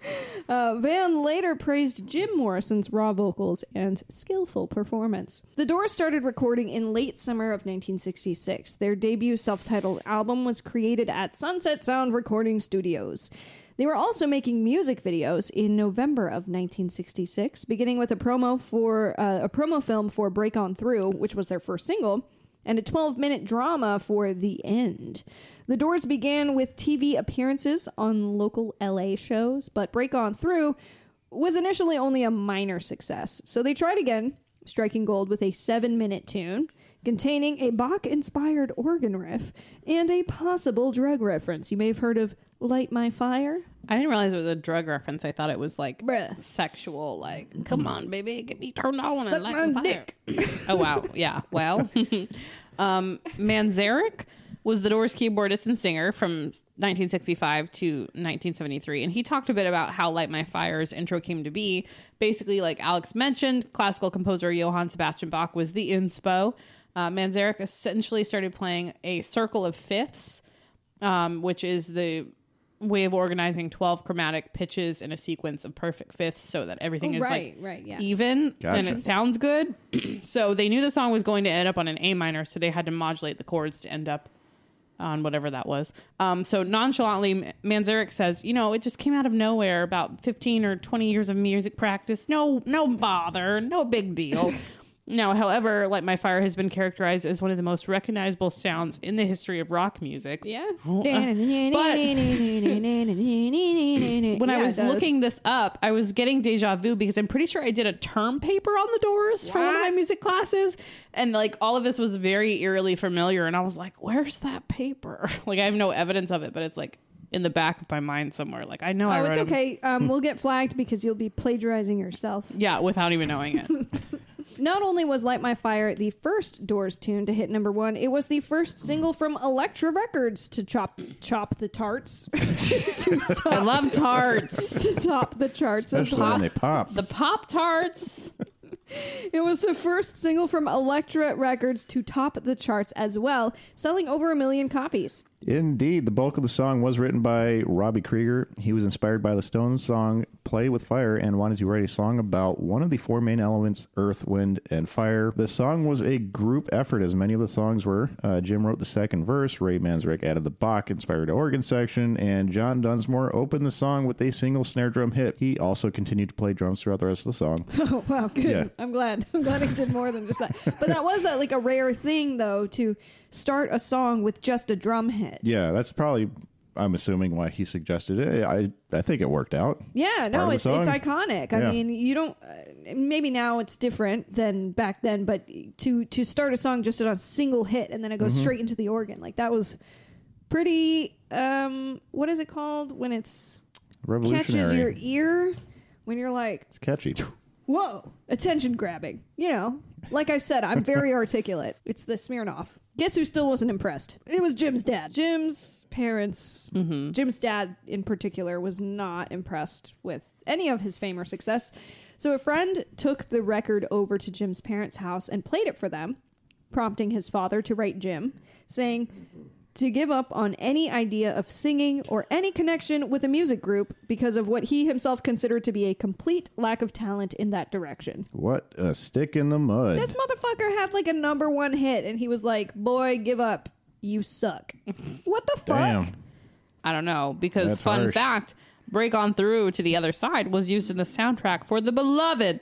A: Uh, Van later praised Jim Morrison's raw vocals and skillful performance. The Doors started recording in late summer of 1966. Their debut self-titled album was created at Sunset Sound Recording Studios. They were also making music videos in November of 1966, beginning with a promo for uh, a promo film for "Break On Through," which was their first single. And a 12 minute drama for The End. The Doors began with TV appearances on local LA shows, but Break On Through was initially only a minor success. So they tried again, striking gold with a seven minute tune containing a Bach inspired organ riff and a possible drug reference. You may have heard of Light My Fire.
B: I didn't realize it was a drug reference. I thought it was like
A: Bruh.
B: sexual, like, come on, baby, get me turned on
A: Suck
B: and light
A: my
B: fire. oh, wow. Yeah. Well, um, Manzarek was the Doors keyboardist and singer from 1965 to 1973. And he talked a bit about how Light My Fire's intro came to be. Basically, like Alex mentioned, classical composer Johann Sebastian Bach was the inspo. Uh, Manzarek essentially started playing a circle of fifths, um, which is the way of organizing 12 chromatic pitches in a sequence of perfect fifths so that everything
A: Oh,
B: is
A: right,
B: like
A: right, yeah.
B: even
C: Gotcha.
B: and it sounds good. so they knew the song was going to end up on an A minor, so they had to modulate the chords to end up on whatever that was. Um, so nonchalantly, Manzarek says, you know, it just came out of nowhere. About fifteen or twenty years of music practice. No, no bother, no big deal. Now, however, Light My Fire has been characterized as one of the most recognizable sounds in the history of rock music.
A: Yeah.
B: but
A: when
B: when I was looking this up, I was getting deja vu because I'm pretty sure I did a term paper on the Doors for one of my music classes, and like all of this was very eerily familiar, and I was like, "Where's that paper?" Like I have no evidence of it, but it's like in the back of my mind somewhere. Like I know I
A: Oh,
B: wrote
A: it's
B: 'em-
A: okay. Um, we'll get flagged because you'll be plagiarizing yourself.
B: Yeah, without even knowing it.
A: Not only was Light My Fire the first Doors tune to hit number one, it was the first single from Elektra Records to chop chop the tarts.
B: I love tarts.
A: to top the charts as
C: Especially when
A: well.
C: they pop.
B: The Pop Tarts.
A: It was the first single from Elektra Records to top the charts as well, selling over a million copies.
C: Indeed, the bulk of the song was written by Robbie Krieger. He was inspired by the Stones song Play with Fire and wanted to write a song about one of the four main elements earth, wind, and fire. The song was a group effort, as many of the songs were. Uh, Jim wrote the second verse, Ray Manzarek added the Bach inspired organ section, and John Densmore opened the song with a single snare drum hit. He also continued to play drums throughout the rest of the song.
A: Oh wow, good.
C: Yeah.
A: I'm glad. I'm glad he did more than just that. But that was a, like a rare thing though to start a song with just a drum hit.
C: yeah, that's probably. I'm assuming why he suggested it. I I think it worked out.
A: Yeah, no, it's it's iconic. I
C: Yeah.
A: mean, you don't. Uh, maybe now it's different than back then, but to to start a song just on a single hit and then it
C: Mm-hmm.
A: goes straight into the organ, like that was pretty. Um, what is it called when it's
C: Revolutionary.
A: catches your ear? When you're like,
C: It's catchy.
A: Whoa, attention grabbing. You know, like I said, I'm very articulate. It's the Smirnoff. Guess who still wasn't impressed? It was Jim's dad. Jim's parents, mm-hmm. Jim's dad in particular, was not impressed with any of his fame or success. So a friend took the record over to Jim's parents' house and played it for them, prompting his father to write Jim, saying, to give up on any idea of singing or any connection with a music group because of what he himself considered to be a complete lack of talent in that direction.
C: What a stick in the mud.
A: This motherfucker had like a number one hit and he was like, Boy, give up. You suck. what the fuck?
C: Damn.
B: I don't know because
C: That's
B: fun
C: harsh.
B: fact, Break On Through to the Other Side was used in the soundtrack for the beloved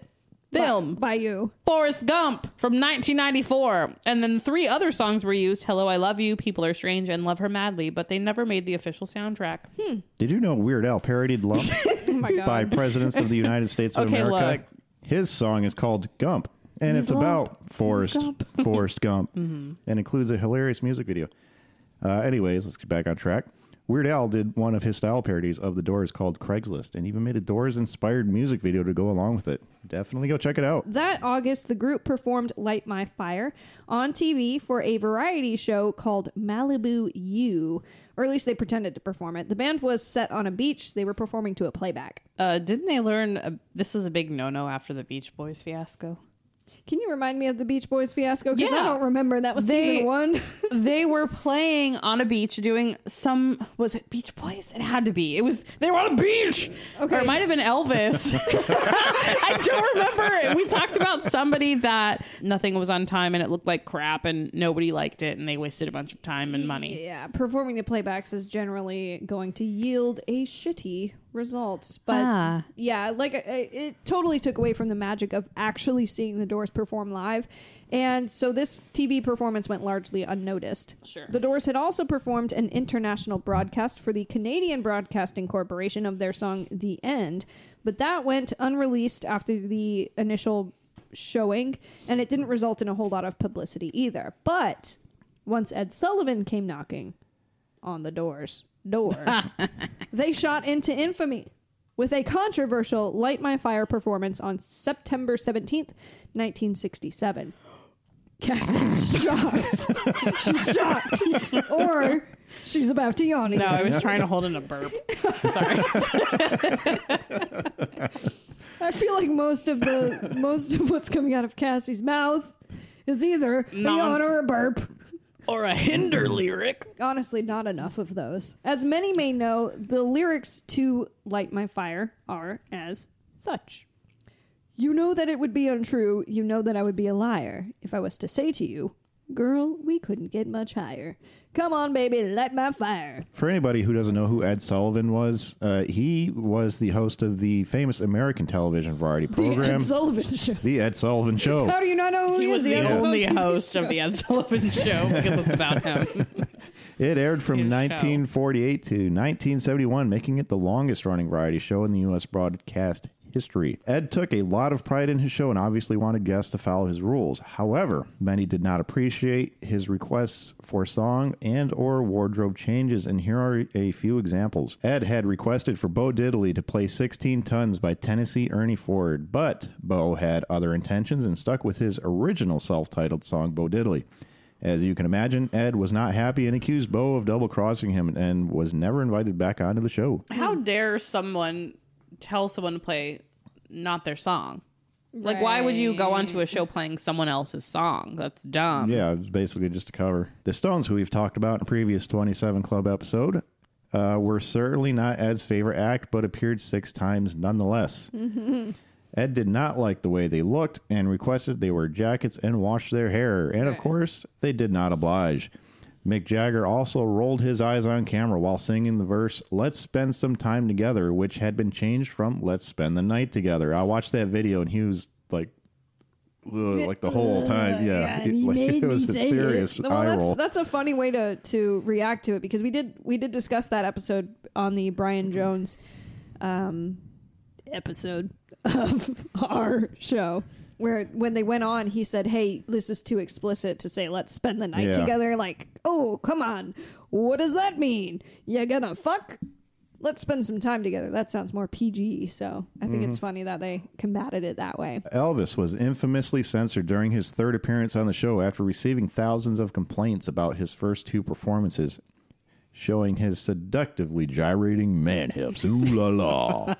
B: film
A: By you.
B: Forrest Gump from 1994. And then three other songs were used Hello, I Love You, People Are Strange, and Love Her Madly, but they never made the official soundtrack.
C: Did you know Weird Al parodied Lump by presidents of the United States of
B: Okay,
C: America?
B: look.
C: His song is called Gump, and it's about Forrest Forrest Gump, and includes a hilarious music video. Uh, anyways, let's get back on track. Weird Al did one of his style parodies of The Doors called Craigslist, and even made a Doors-inspired music video to go along with it. Definitely go check it out.
A: That August, the group performed Light My Fire on TV for a variety show called Malibu U, or at least they pretended to perform it. The band was set on a beach. They were performing to a playback.
B: Uh, didn't they learn uh, this is a big no no after the Beach Boys fiasco?
A: Can you remind me of the Beach Boys fiasco? Because I don't remember. That was
B: They-
A: season one.
B: they were playing on a beach doing some was it Beach Boys? It had to be. It was they were on a beach.
A: Okay.
B: Or it might have been Elvis. I don't remember. We talked about somebody that nothing was on time and it looked like crap and nobody liked it and they wasted a bunch of time and money.
A: yeah, performing the playbacks is generally going to yield a shitty results. But
B: Ah.
A: yeah, like it, it totally took away from the magic of actually seeing the Doors perform live. And so this TV performance went largely unnoticed.
B: Sure.
A: The Doors had also performed an international broadcast for the Canadian Broadcasting Corporation of their song The End, but that went unreleased after the initial showing, and it didn't result in a whole lot of publicity either. But once Ed Sullivan came knocking on the Doors door, they shot into infamy with a controversial Light My Fire performance on September 17th, 1967. Cassie's shocked. she's shocked. Or she's about to yawn.
B: No, I was trying to hold in a burp. Sorry.
A: I feel like most of the most of what's coming out of Cassie's mouth is either a yawn or a burp.
B: Or a hinder lyric.
A: Honestly, not enough of those. As many may know, the lyrics to Light My Fire are as such. You know that it would be untrue. You know that I would be a liar if I was to say to you, Girl, we couldn't get much higher. Come on, baby, light my fire.
C: For anybody who doesn't know who Ed Sullivan was, uh, he was the host of the famous American television variety
A: The
C: program,
A: Ed Sullivan Show.
C: The Ed Sullivan Show.
A: How do you not know who
B: He
A: he,
B: was
A: is?
B: the
A: Ed Sullivan
B: only host
A: show.
B: of the Ed Sullivan Show because it's about him.
C: It aired from
B: His show.
C: 1948 to 1971, making it the longest running variety show in the U.S. broadcast history. Ed took a lot of pride in his show and obviously wanted guests to follow his rules. However, many did not appreciate his requests for song and or wardrobe changes, and here are a few examples. Ed had requested for Bo Diddley to play 16 Tons by Tennessee Ernie Ford, but Bo had other intentions and stuck with his original self-titled song Bo Diddley. As you can imagine, Ed was not happy and accused Bo of double crossing him and was never invited back onto the show.
B: How dare someone tell someone to play not their song? Like, why would you go onto a show playing someone else's song? That's dumb.
C: Yeah, it's basically just a cover. The Stones, who we've talked about in a previous 27 Club episode, uh, were certainly not Ed's favorite act, but appeared six times nonetheless. Ed did not like the way they looked and requested they wear jackets and wash their hair. And of course, they did not oblige. Mick Jagger also rolled his eyes on camera while singing the verse, Let's Spend Some Time Together, which had been changed from Let's Spend the Night Together. I watched that video and he was like, like the whole time. Yeah.
A: and he
C: like,
A: made
C: it was
A: me
C: a
A: say it.
C: serious
A: Well,
C: eye
A: that's
C: roll.
A: that's a funny way to to react to it because we did we did discuss that episode on the Brian Jones um, episode of our show where when they went on he said hey this is too explicit to say let's spend the night
C: Yeah.
A: together like oh come on what does that mean you gonna fuck let's spend some time together that sounds more pg so i think
C: Mm-hmm.
A: it's funny that they combated it that way
C: Elvis was infamously censored during his third appearance on the show after receiving thousands of complaints about his first two performances, showing his seductively gyrating man hips. Ooh la la.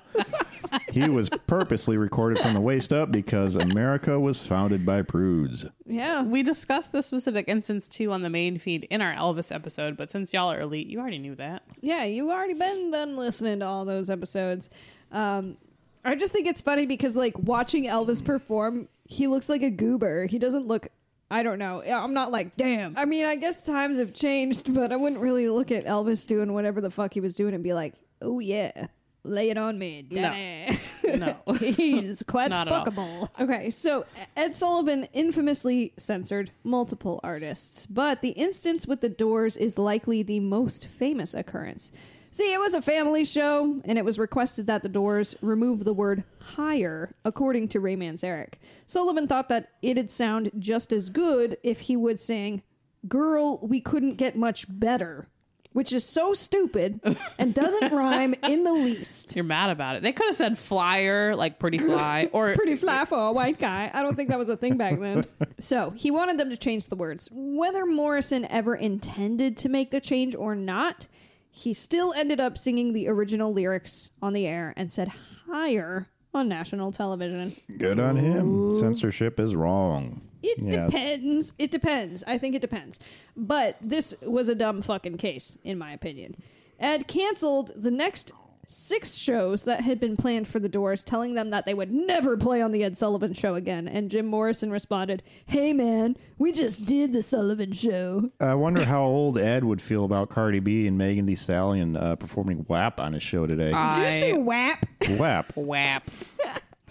C: he was purposely recorded from the waist up because America was founded by prudes.
A: yeah
B: We discussed this specific instance too on the main feed in our Elvis episode, but since y'all are elite, you already knew that.
A: Yeah, you already been done listening to all those episodes. Um, I just think it's funny because like watching Elvis perform, he looks like a goober. He doesn't look. I don't know. I'm not like, damn. I mean, I guess times have changed, but I wouldn't really look at Elvis doing whatever the fuck he was doing and be like, oh yeah, lay it on me, daddy.
B: No.
A: He's quite
B: Not
A: fuckable. Okay, so Ed Sullivan infamously censored multiple artists, but the instance with the Doors is likely the most famous occurrence. See, it was a family show, and it was requested that the Doors remove the word higher, according to Ray Manzarek. Sullivan thought that it'd sound just as good if he would sing, Girl, we couldn't get much better, which is so stupid and doesn't rhyme in the least.
B: You're mad about it. They could have said flyer, like pretty fly, or
A: pretty fly for a white guy. I don't think that was a thing back then. so he wanted them to change the words. Whether Morrison ever intended to make the change or not, he still ended up singing the original lyrics on the air and said higher on national television.
C: Good on him. Censorship is wrong.
A: It
C: Yes.
A: depends. It depends. I think it depends. But this was a dumb fucking case, in my opinion. Ed canceled the next six shows that had been planned for the Doors, telling them that they would never play on the Ed Sullivan Show again. And Jim Morrison responded, "Hey man, we just did the Sullivan Show."
C: I wonder how old Ed would feel about Cardi B and Megan Thee Stallion uh, performing WAP on his show today.
A: Did you say
B: WAP?
A: WAP?
C: WAP.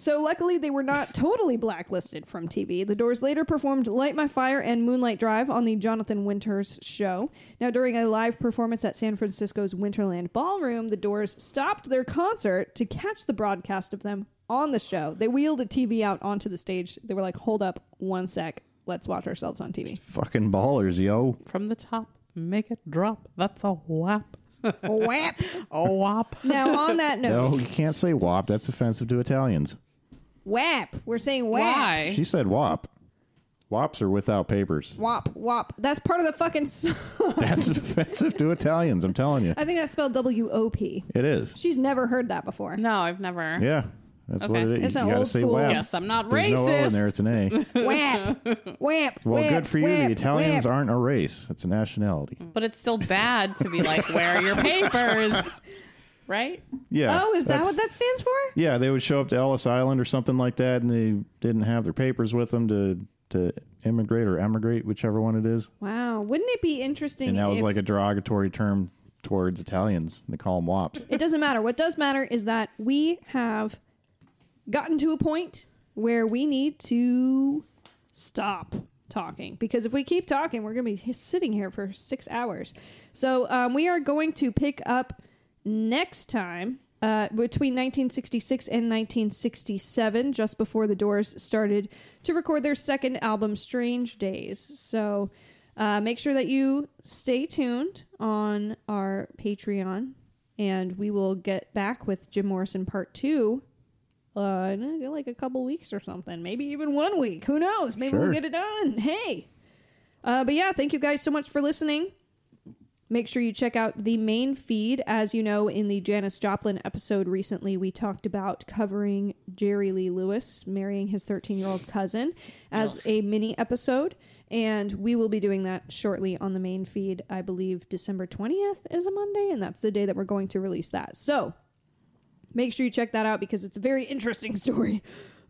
B: Whap.
A: So luckily they were not totally blacklisted from TV. The Doors later performed Light My Fire and Moonlight Drive on the Jonathan Winters show. Now during a live performance at San Francisco's Winterland Ballroom, the Doors stopped their concert to catch the broadcast of them on the show. They wheeled a TV out onto the stage. They were like, "Hold up, one sec. Let's watch ourselves on TV."
C: Fucking ballers, yo.
B: From the top, make it drop. That's a whap.
A: WAP.
B: A whop.
A: Now on that note.
C: No, you can't say WAP. That's offensive to Italians.
A: WAP. We're saying WAP.
B: Why?
C: She said WAP. WAPs are without papers.
A: WAP. WAP. That's part of the fucking song.
C: That's offensive to Italians. I'm telling you,
A: I think that's spelled W O P.
C: it is.
A: She's never heard that before.
B: No, I've never.
C: Yeah, that's what
B: Okay.
C: it is.
A: It's an
C: you gotta
A: old
C: say
A: school-
C: WAP.
B: Guess I'm not
C: There's no O in
B: racist.
C: there. It's an A.
A: Whap. Whap.
C: Well, good for you.
A: whap,
C: the Italians
A: whap.
C: aren't a race; it's a nationality.
B: But it's still bad to be like, where are your papers? Right?
C: Yeah.
A: Oh, is that what that stands for?
C: Yeah, they would show up to Ellis Island or something like that, and they didn't have their papers with them to to immigrate or emigrate, whichever one it is.
A: Wow. Wouldn't it be interesting?
C: And that was
A: if-
C: like a derogatory term towards Italians. They call them wops.
A: it doesn't matter. What does matter is that we have gotten to a point where we need to stop talking because if we keep talking, we're going to be sitting here for six hours. So um, we are going to pick up next time. Uh, between 1966 and 1967, just before the Doors started to record their second album, Strange Days. So uh, make sure that you stay tuned on our Patreon, and we will get back with Jim Morrison Part 2 uh, in uh, like a couple weeks or something. Maybe even one week. Who knows? Maybe we'll get it done. Hey. Uh, but yeah, thank you guys so much for listening. Make sure you check out the main feed. As you know, in the Janis Joplin episode recently, we talked about covering Jerry Lee Lewis marrying his 13 year old cousin as a mini episode. And we will be doing that shortly on the main feed. I believe December 20th is a Monday, and that's the day that we're going to release that. So make sure you check that out because it's a very interesting story.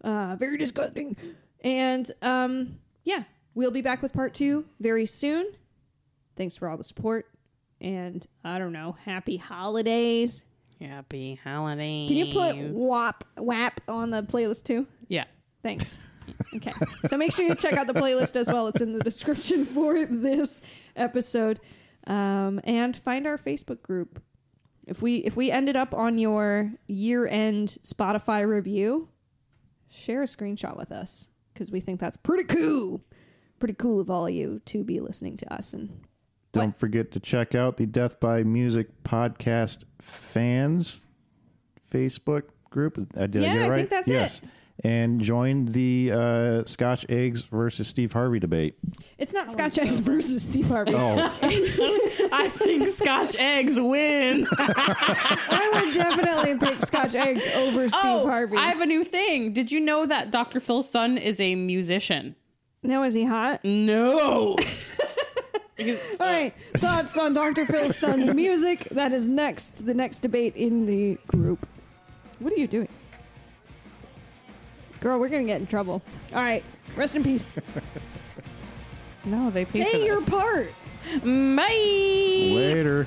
A: Uh, very disgusting. And um, yeah, we'll be back with part two very soon. Thanks for all the support. And I don't know, happy holidays.
B: Happy holidays.
A: Can you put WAP WAP on the playlist too?
B: Yeah.
A: Thanks. Okay. So make sure you check out the playlist as well. It's in the description for this episode. Um, and find our Facebook group. If we if we ended up on your year end Spotify review, share a screenshot with us because we think that's pretty cool. Pretty cool of all you to be listening to us and
C: Don't forget to check out the Death by Music podcast fans Facebook group. Uh, did I
A: Yeah,
C: get it
A: I think that's it.
C: And join the uh, Scotch Eggs versus Steve Harvey debate.
A: it's not Scotch Eggs versus Steve Harvey.
C: Oh,
B: I think Scotch eggs win.
A: I would definitely pick Scotch Eggs over Steve
B: oh,
A: Harvey.
B: I have a new thing. Did you know that Dr. Phil's son is a musician?
A: now is he hot?
B: No.
A: All right, thoughts on Dr. Phil's son's music? That is next. The next debate in the group. What are you doing, girl? We're gonna get in trouble. All right, rest in peace.
B: no, they paid for
A: Say your
B: this.
A: part.
B: Bye.
C: later.